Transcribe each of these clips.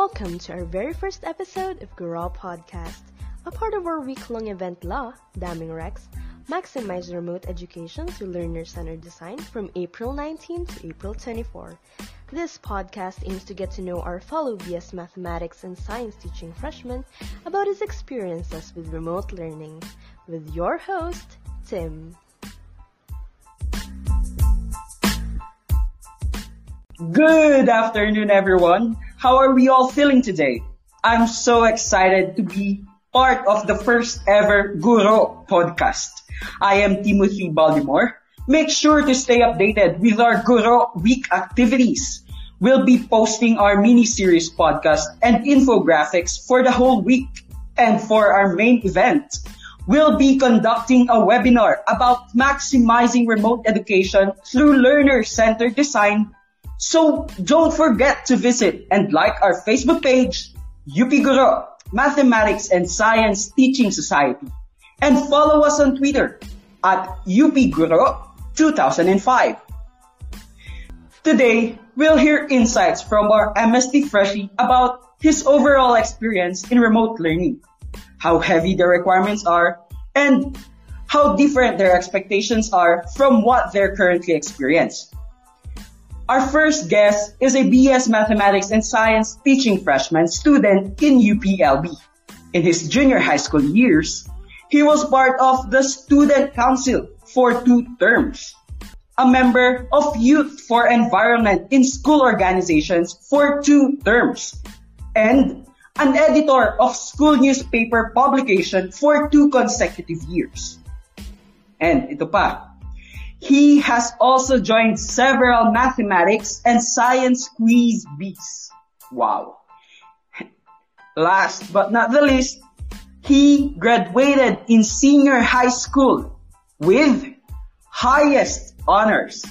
Welcome to our very first episode of Guro Podcast, a part of our week-long event Law, Daming Rex, Maximize Remote Education through Learner-Centered Design from April 19 to April 24. This podcast aims to get to know our fellow BS Mathematics and Science teaching freshman about his experiences with remote learning. With your host, Tim. Good afternoon, everyone. How are we all feeling today? I'm so excited to be part of the first ever Guru podcast. I am Timothy Baltimore. Make sure to stay updated with our Guru week activities. We'll be posting our mini-series podcast and infographics for the whole week. And for our main event, we'll be conducting a webinar about maximizing remote education through learner-centered design so don't forget to visit and like our Facebook page, UP Guro, Mathematics and Science Teaching Society, and follow us on Twitter at UP Guro 2005. Today, we'll hear insights from our MST freshie about his overall experience in remote learning, how heavy the requirements are, and how different their expectations are from what they're currently experiencing. Our first guest is a BS Mathematics and Science teaching freshman student in UPLB. In his junior high school years, he was part of the student council for two terms, a member of Youth for Environment in school organizations for two terms, and an editor of school newspaper publication for two consecutive years. And ito pa, he has also joined several mathematics and science quiz bees. Wow. Last but not the least, he graduated in senior high school with highest honors.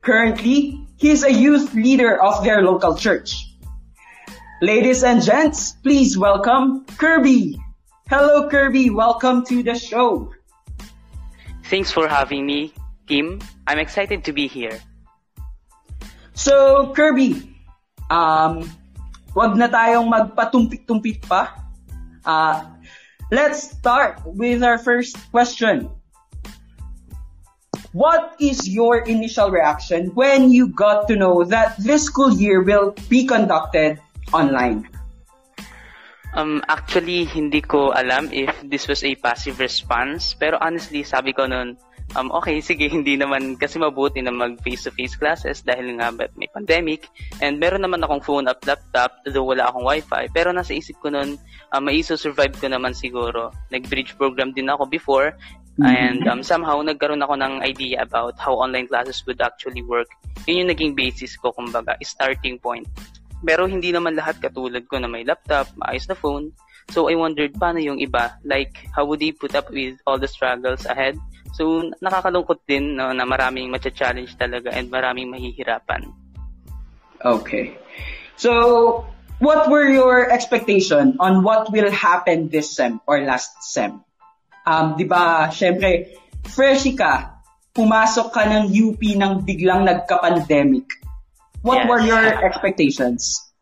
Currently, he is a youth leader of their local church. Ladies and gents, please welcome Kirby. Hello Kirby, welcome to the show. Thanks for having me, Kim. I'm excited to be here. So, Kirby, um, wag na tayong magpatumpik-tumpik pa. Uh, let's start with our first question. What is your initial reaction when you got to know that this school year will be conducted online? Um, actually, hindi ko alam if this was a passive response. Pero honestly, sabi ko noon, um, okay, sige, hindi naman kasi mabuti na mag face-to-face classes dahil nga may pandemic. And meron naman akong phone at laptop, though wala akong wifi. Pero nasa isip ko nun, um, maiso-survive ko naman siguro. Nag-bridge program din ako before. Mm-hmm. And um, somehow, nagkaroon ako ng idea about how online classes would actually work. Yun yung naging basis ko, kumbaga, starting point. Pero hindi naman lahat katulad ko na may laptop, maayos na phone. So I wondered, paano yung iba? Like, how would they put up with all the struggles ahead? So, nakakalungkot din no, na maraming matcha-challenge talaga and maraming mahihirapan. Okay. So, what were your expectation on what will happen this sem or last sem? Um, di ba, syempre, freshie ka, pumasok ka ng UP nang biglang nagka-pandemic. What yes. were your expectations?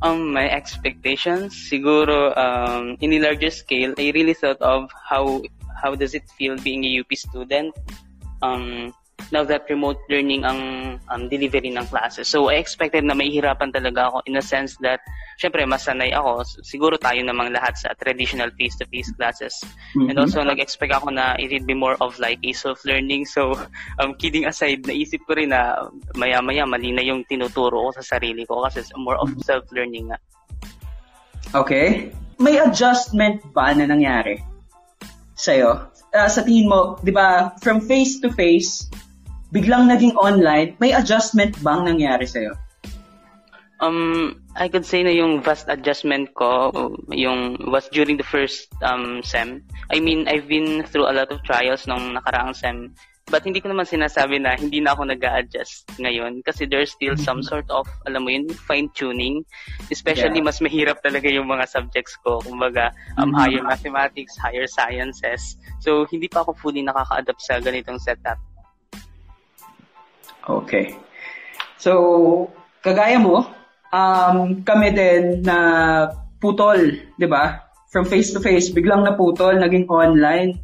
Um, my expectations, siguro, um, in a larger scale, I really thought of how how does it feel being a UP student? Um, now that remote learning ang um, delivery ng classes. So, I expected na mahihirapan talaga ako in a sense that, syempre, masanay ako. Siguro tayo namang lahat sa traditional face-to-face classes. Mm-hmm. And also, nag-expect ako na it would be more of like a self-learning. So, um, kidding aside, naisip ko rin na maya-maya mali na yung tinuturo ko sa sarili ko kasi more of self-learning nga. Okay. May adjustment ba na nangyari? Sa'yo? Uh, sa tingin mo, di ba, from face to face, biglang naging online, may adjustment bang nangyari sa'yo? Um, I could say na yung vast adjustment ko, yung was during the first um, SEM. I mean, I've been through a lot of trials nung nakaraang SEM But hindi ko naman sinasabi na hindi na ako nag adjust ngayon kasi there's still some mm-hmm. sort of, alam mo yun, fine-tuning. Especially, yeah. mas mahirap talaga yung mga subjects ko. Kumbaga, um, mm-hmm. higher mathematics, higher sciences. So, hindi pa ako fully nakaka-adapt sa ganitong setup. Okay. So, kagaya mo, um, kami din na putol, di ba? From face to face, biglang naputol, naging online.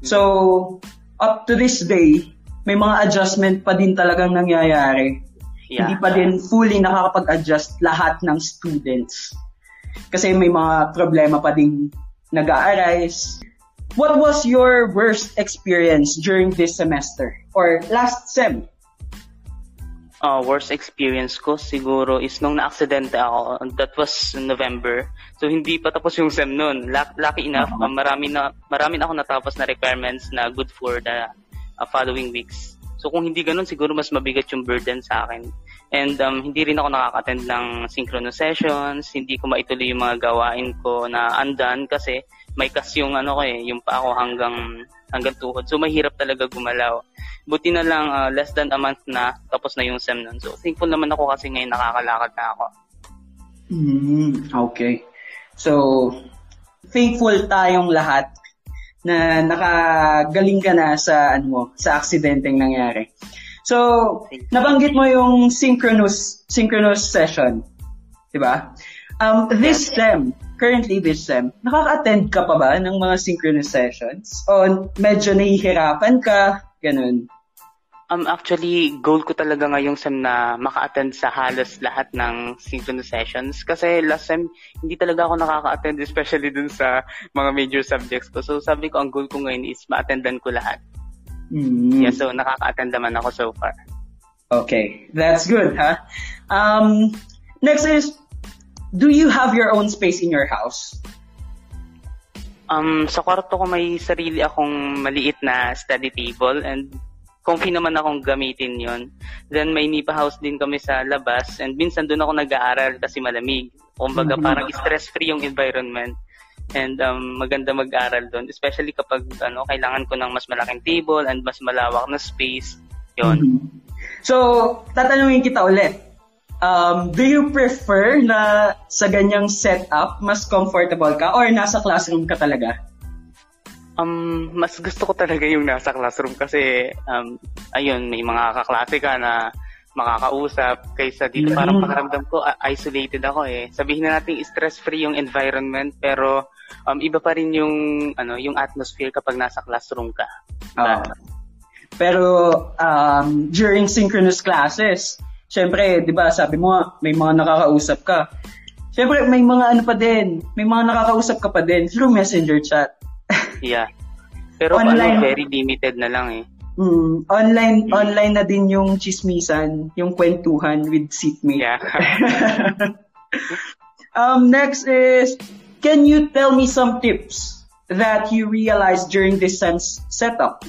So, up to this day, may mga adjustment pa din talagang nangyayari. Yeah. Hindi pa din fully nakakapag-adjust lahat ng students. Kasi may mga problema pa din nag-a-arise. What was your worst experience during this semester or last sem? Uh, worst experience ko siguro is nung na-aksidente ako. That was November. So hindi pa tapos yung SEM noon. Lucky enough, uh, marami na marami na ako natapos na requirements na good for the uh, following weeks. So kung hindi ganun, siguro mas mabigat yung burden sa akin. And um, hindi rin ako nakaka-attend ng synchronous sessions, hindi ko maituloy yung mga gawain ko na undone kasi may kas yung ano ko eh, yung pa ako hanggang hanggang tuhod. So mahirap talaga gumalaw. Buti na lang uh, less than a month na tapos na yung SEM nun. So thankful naman ako kasi ngayon nakakalakad na ako. Mm, okay. So, thankful tayong lahat na nakagaling ka na sa ano mo, sa aksidenteng nangyari. So, nabanggit mo yung synchronous synchronous session. 'Di ba? Um, this SEM, currently this SEM, nakaka-attend ka pa ba ng mga synchronous sessions? O medyo nahihirapan ka? Ganun. Um, actually, goal ko talaga ngayong SEM na maka-attend sa halos lahat ng synchronous sessions. Kasi last SEM, hindi talaga ako nakaka-attend, especially dun sa mga major subjects ko. So sabi ko, ang goal ko ngayon is ma-attendan ko lahat. Mm. Yeah, so nakaka-attend naman ako so far. Okay, that's good, ha? Um, next is, do you have your own space in your house? Um, sa kwarto ko may sarili akong maliit na study table and comfy naman akong gamitin yon. Then may nipa house din kami sa labas and minsan doon ako nag-aaral kasi malamig. Kumbaga Mhm. parang stress-free yung environment. And um, maganda mag-aral doon, especially kapag ano kailangan ko ng mas malaking table and mas malawak na space. Yon. Mhm. So, tatanungin kita ulit. Um, do you prefer na sa ganyang setup, mas comfortable ka or nasa classroom ka talaga? Um, mas gusto ko talaga yung nasa classroom kasi um, ayun, may mga kaklase ka na makakausap kaysa dito Mhm. parang pakiramdam ko uh, isolated ako eh. Sabihin na natin stress-free yung environment pero um, iba pa rin yung ano yung atmosphere kapag nasa classroom ka. Ah. pero um, during synchronous classes, syempre, di ba, sabi mo, may mga nakakausap ka. Syempre, may mga ano pa din, may mga nakakausap ka pa din through messenger chat. Yeah. Pero Online. ano, very limited na lang eh. Mm, online online na din yung chismisan, yung kwentuhan with seatmate. Yeah. um, next is, can you tell me some tips that you realized during this sense setup?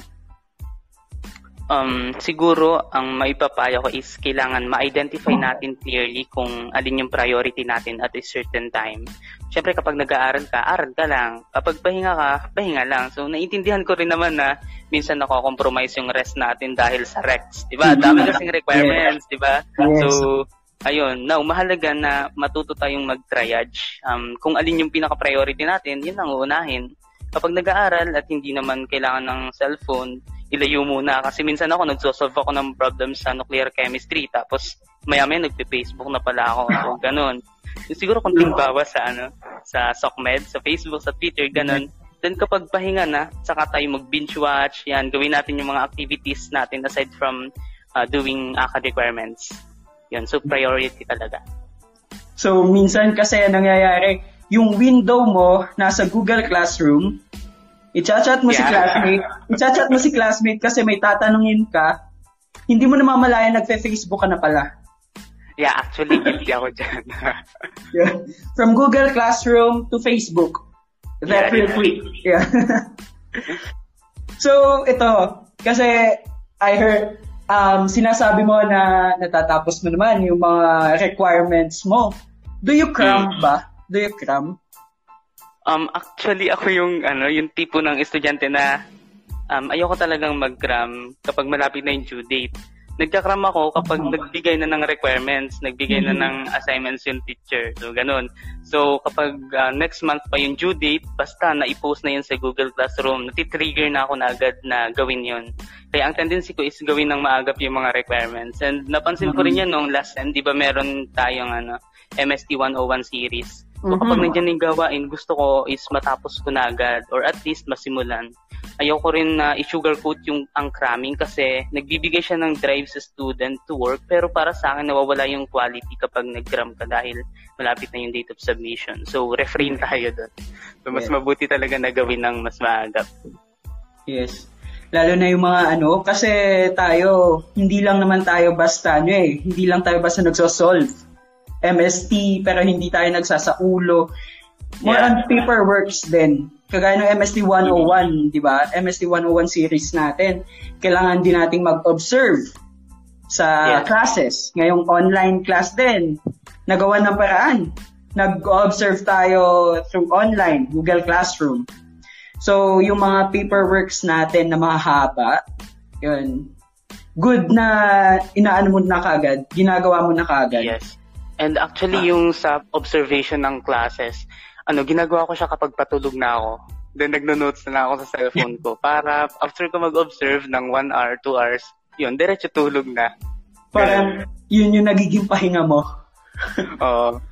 Um, siguro, ang maipapayo ko is kailangan ma-identify natin clearly kung alin yung priority natin at a certain time. Siyempre, kapag nag-aaral ka, aral ka lang. Kapag pahinga ka, pahinga lang. So, naiintindihan ko rin naman na minsan nako-compromise yung rest natin dahil sa Rex. Di ba? Dami kasing requirements, di ba? Yes. So, ayun. Now, mahalaga na matuto tayong mag-triage. Um, kung alin yung pinaka-priority natin, yun ang uunahin. Kapag nag-aaral at hindi naman kailangan ng cellphone, ilayo muna. Kasi minsan ako, nagsosolve ako ng problems sa nuclear chemistry. Tapos, maya-maya nagpe-Facebook na pala ako. So, ganun. Siguro konting bawas sa ano, sa SOCMED, sa Facebook, sa Twitter, ganun. Then kapag pahinga na, saka tayo mag-binge watch, yan, gawin natin yung mga activities natin aside from uh, doing academic requirements. Yan, so priority talaga. So, minsan kasi ang nangyayari, yung window mo nasa Google Classroom, i-chat mo si Yeah. classmate, i-chat mo si classmate kasi may tatanungin ka, hindi mo namamalayan nagfe-Facebook ka na pala. Yeah, actually, guilty ako dyan. Yeah. From Google Classroom to Facebook. That Yeah, real yeah. quick. Yeah. so, ito, kasi I heard, um, sinasabi mo na natatapos mo naman yung mga requirements mo. Do you cram Mm. ba? Do you cram? Um, actually, ako yung, ano, yung tipo ng estudyante na um, ayoko talagang mag-cram kapag malapit na yung due date. nagkakram ako kapag nagbigay na ng requirements, nagbigay na ng assignments yung teacher. So, ganun. So, kapag uh, next month pa yung due date, basta na-post na yun sa Google Classroom, natitrigger na ako na agad na gawin yun. Kaya ang tendency ko is gawin ng maagap yung mga requirements. And napansin ko rin yan nung last end, di ba meron tayong ano, MST 101 series. So kapag nandiyan yung gawain, gusto ko is matapos ko na agad or at least masimulan. Ayoko rin na i-sugarcoat yung ang cramming kasi nagbibigay siya ng drive sa student to work pero para sa akin nawawala yung quality kapag nag-cram ka dahil malapit na yung date of submission. So refrain tayo doon. So mas yeah. mabuti talaga na gawin ng mas maagap. Yes. Lalo na yung mga ano, kasi tayo, hindi lang naman tayo basta ano eh, hindi lang tayo basta nagsosolve MST pero hindi tayo nagsasaulo. More yeah. on paperworks din. Kagaya ng MST 101, di ba? MST 101 series natin. Kailangan din nating mag-observe sa yeah. classes. Ngayong online class din, nagawa ng paraan. Nag-observe tayo through online, Google Classroom. So, yung mga paperworks natin na mahaba, yun, good na inaano mo na kagad, ginagawa mo na kagad. Yes. And actually, ah. yung sa observation ng classes, ano, ginagawa ko siya kapag patulog na ako. Then, nagno-notes na lang ako sa cellphone ko para after ko mag-observe ng 1 hour, 2 hours, yun, diretso tulog na. Parang, yun yung nagiging pahinga mo. Oo.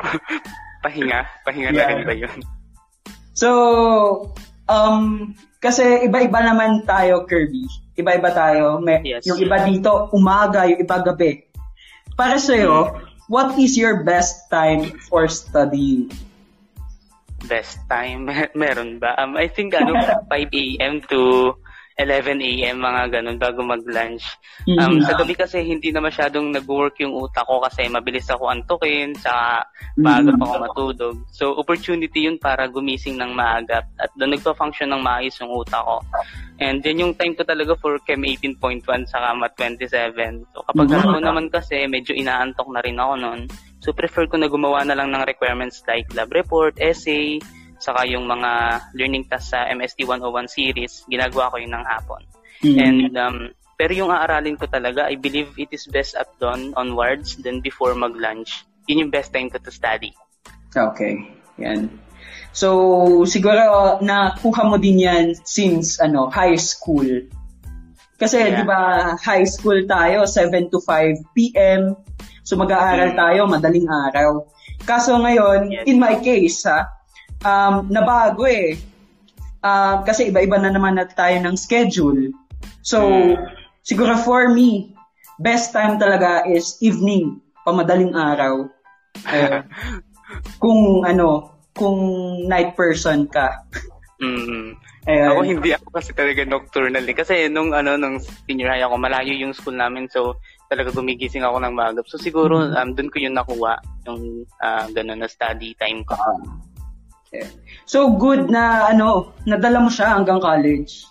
pahinga? Pahinga yeah. na rin ba yun? So, um, kasi iba-iba naman tayo, Kirby. Iba-iba tayo. May, yes. Yung iba dito, umaga, yung iba gabi. Para sa'yo, hmm what is your best time for studying? Best time? Meron ba? Um, I think ano, 5 a.m. to 11 a.m. mga ganun bago mag-lunch. Um, mm-hmm. Sa gabi kasi hindi na masyadong nag-work yung utak ko kasi mabilis ako antukin, sa maaga pa ako matulog. So, opportunity yun para gumising ng maaga at doon nagpa-function ng maayos yung utak ko. And then yung time ko talaga for Chem 18.1 sa Mat 27. So, kapag mm-hmm. ako naman kasi medyo inaantok na rin ako noon. So, prefer ko na gumawa na lang ng requirements like lab report, essay, saka yung mga learning tasks sa MST 101 series, ginagawa ko yun ng hapon. Mm-hmm. And um, pero yung aaralin ko talaga, I believe it is best at dawn onwards than before mag-lunch. Yun yung best time ko to study. Okay. Yan. So, siguro nakuha mo din yan since ano high school. Kasi yeah. 'di ba, high school tayo 7 to 5 PM. So mag-aaral mm. tayo madaling araw. Kaso ngayon, yes. in my case ha, um, nabago eh. Uh, kasi iba-iba na naman na tayo ng schedule. So, mm. siguro for me, best time talaga is evening, pamadaling araw. Uh, kung ano, kung night person ka. mm. Ako hindi ako kasi talaga nocturnal eh. Kasi nung ano nung senior high ako, malayo yung school namin so talaga gumigising ako ng magap. So siguro mm. um, doon ko yung nakuha yung uh, ganun na study time ko. So good na ano, nadala mo siya hanggang college.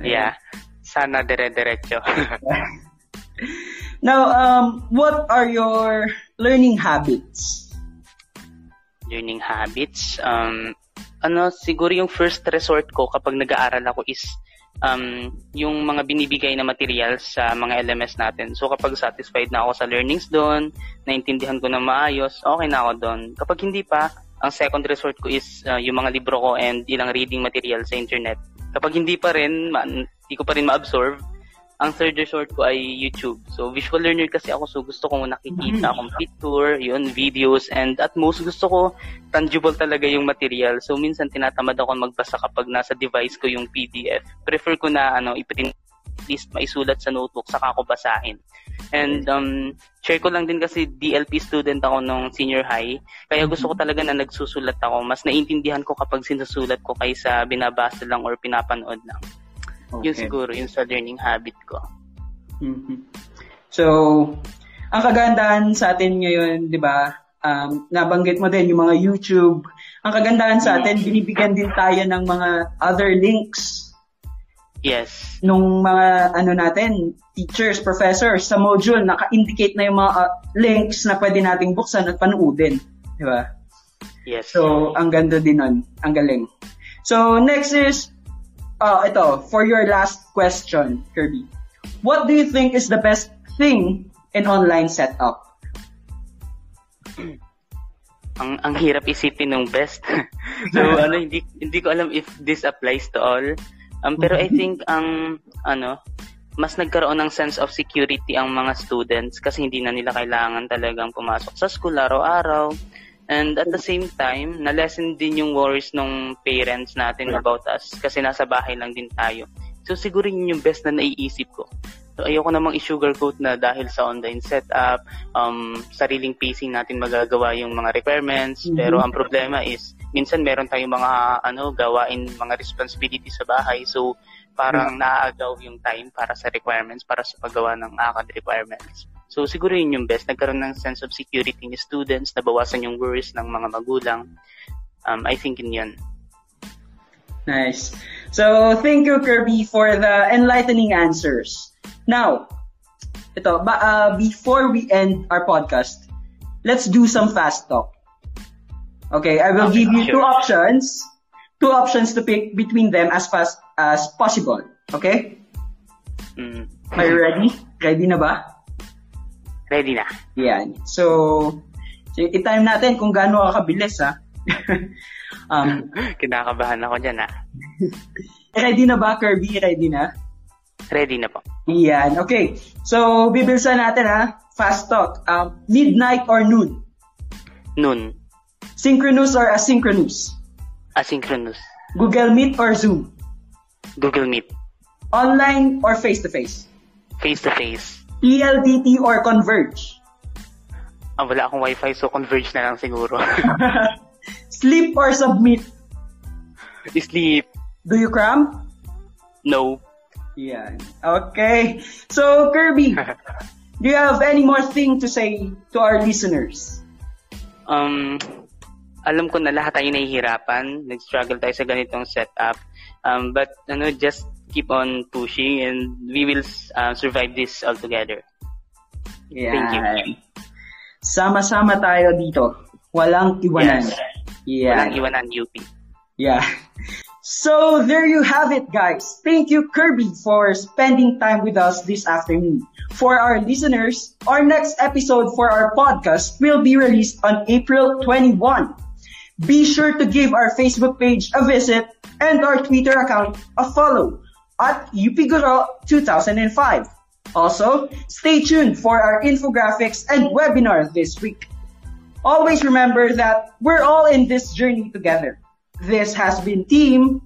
Yeah. Sana dire-diretso. Now, um, what are your learning habits? Learning habits? Um, ano, siguro yung first resort ko kapag nag-aaral ako is um, yung mga binibigay na materials sa mga LMS natin. So kapag satisfied na ako sa learnings doon, naintindihan ko na maayos, okay na ako doon. Kapag hindi pa, ang second resort ko is uh, yung mga libro ko and ilang reading material sa internet. Kapag hindi pa rin, ma- hindi ko pa rin ma-absorb, ang third resort ko ay YouTube. So, visual learner kasi ako, so gusto ko nakikita akong picture, yun, videos, and at most gusto ko tangible talaga yung material. So, minsan tinatamad ako magbasa kapag nasa device ko yung PDF. Prefer ko na, ano, iprint least maisulat sa notebook saka ako basahin. And um, share ko lang din kasi DLP student ako nung senior high. Kaya gusto ko mm-hmm. talaga na nagsusulat ako. Mas naiintindihan ko kapag sinusulat ko kaysa binabasa lang or pinapanood lang. Okay. Yun siguro, yun sa learning habit ko. Mm-hmm. So, ang kagandahan sa atin ngayon, di ba, um, nabanggit mo din yung mga YouTube. Ang kagandahan sa atin, binibigyan din tayo ng mga other links. Yes. Nung mga ano natin, teachers, professors, sa module, naka-indicate na yung mga uh, links na pwede nating buksan at panoodin. Di ba? Yes. So, ang ganda din nun. Ang galing. So, next is uh, ito, for your last question, Kirby. What do you think is the best thing in online setup? ang ang hirap isipin ng best. so ano hindi hindi ko alam if this applies to all. Um pero I think ang ano mas nagkaroon ng sense of security ang mga students kasi hindi na nila kailangan talagang pumasok sa school araw-araw. And at the same time, na-lessen din yung worries ng parents natin about us kasi nasa bahay lang din tayo. So siguro yun yung best na naiisip ko. So, ayoko namang i-sugarcoat na dahil sa online setup, um, sariling pacing natin magagawa yung mga requirements. Mm-hmm. Pero ang problema is, minsan meron tayong mga ano gawain, mga responsibilities sa bahay. So, parang mm-hmm. naaagaw yung time para sa requirements, para sa paggawa ng ACAD requirements. So, siguro yun yung best. Nagkaroon ng sense of security ni students, nabawasan yung worries ng mga magulang. Um, I think in yun. Nice. So, thank you, Kirby, for the enlightening answers. Now, ito, ba, uh, before we end our podcast, let's do some fast talk. Okay, I will give you two options. Two options to pick between them as fast as possible. Okay? Mm. Are you ready? Ready na ba? Ready na. Yan. So, so i-time natin kung gaano ka kabilis, ha? um, Kinakabahan ako dyan, ha? ready na ba, Kirby? Ready na? Ready na po. Yan. Okay. So, bibilsan natin ha. Fast talk. Um, midnight or noon? Noon. Synchronous or asynchronous? Asynchronous. Google Meet or Zoom? Google Meet. Online or face-to-face? Face-to-face. PLDT or Converge? Ah, wala akong wifi so Converge na lang siguro. Sleep or submit? Sleep. Do you cram? No. Yeah. Okay. So, Kirby, do you have any more thing to say to our listeners? Um, alam ko na lahat tayo nahihirapan. Nag-struggle tayo sa ganitong setup. Um, but, ano, just keep on pushing and we will uh, survive this all together. Yeah. Thank you. Sama-sama tayo dito. Walang iwanan. Yes. Yeah. Walang iwanan, UP. Yeah. So there you have it, guys. Thank you, Kirby, for spending time with us this afternoon. For our listeners, our next episode for our podcast will be released on April 21. Be sure to give our Facebook page a visit and our Twitter account a follow at UPGuro 2005. Also, stay tuned for our infographics and webinar this week. Always remember that we're all in this journey together. This has been Team.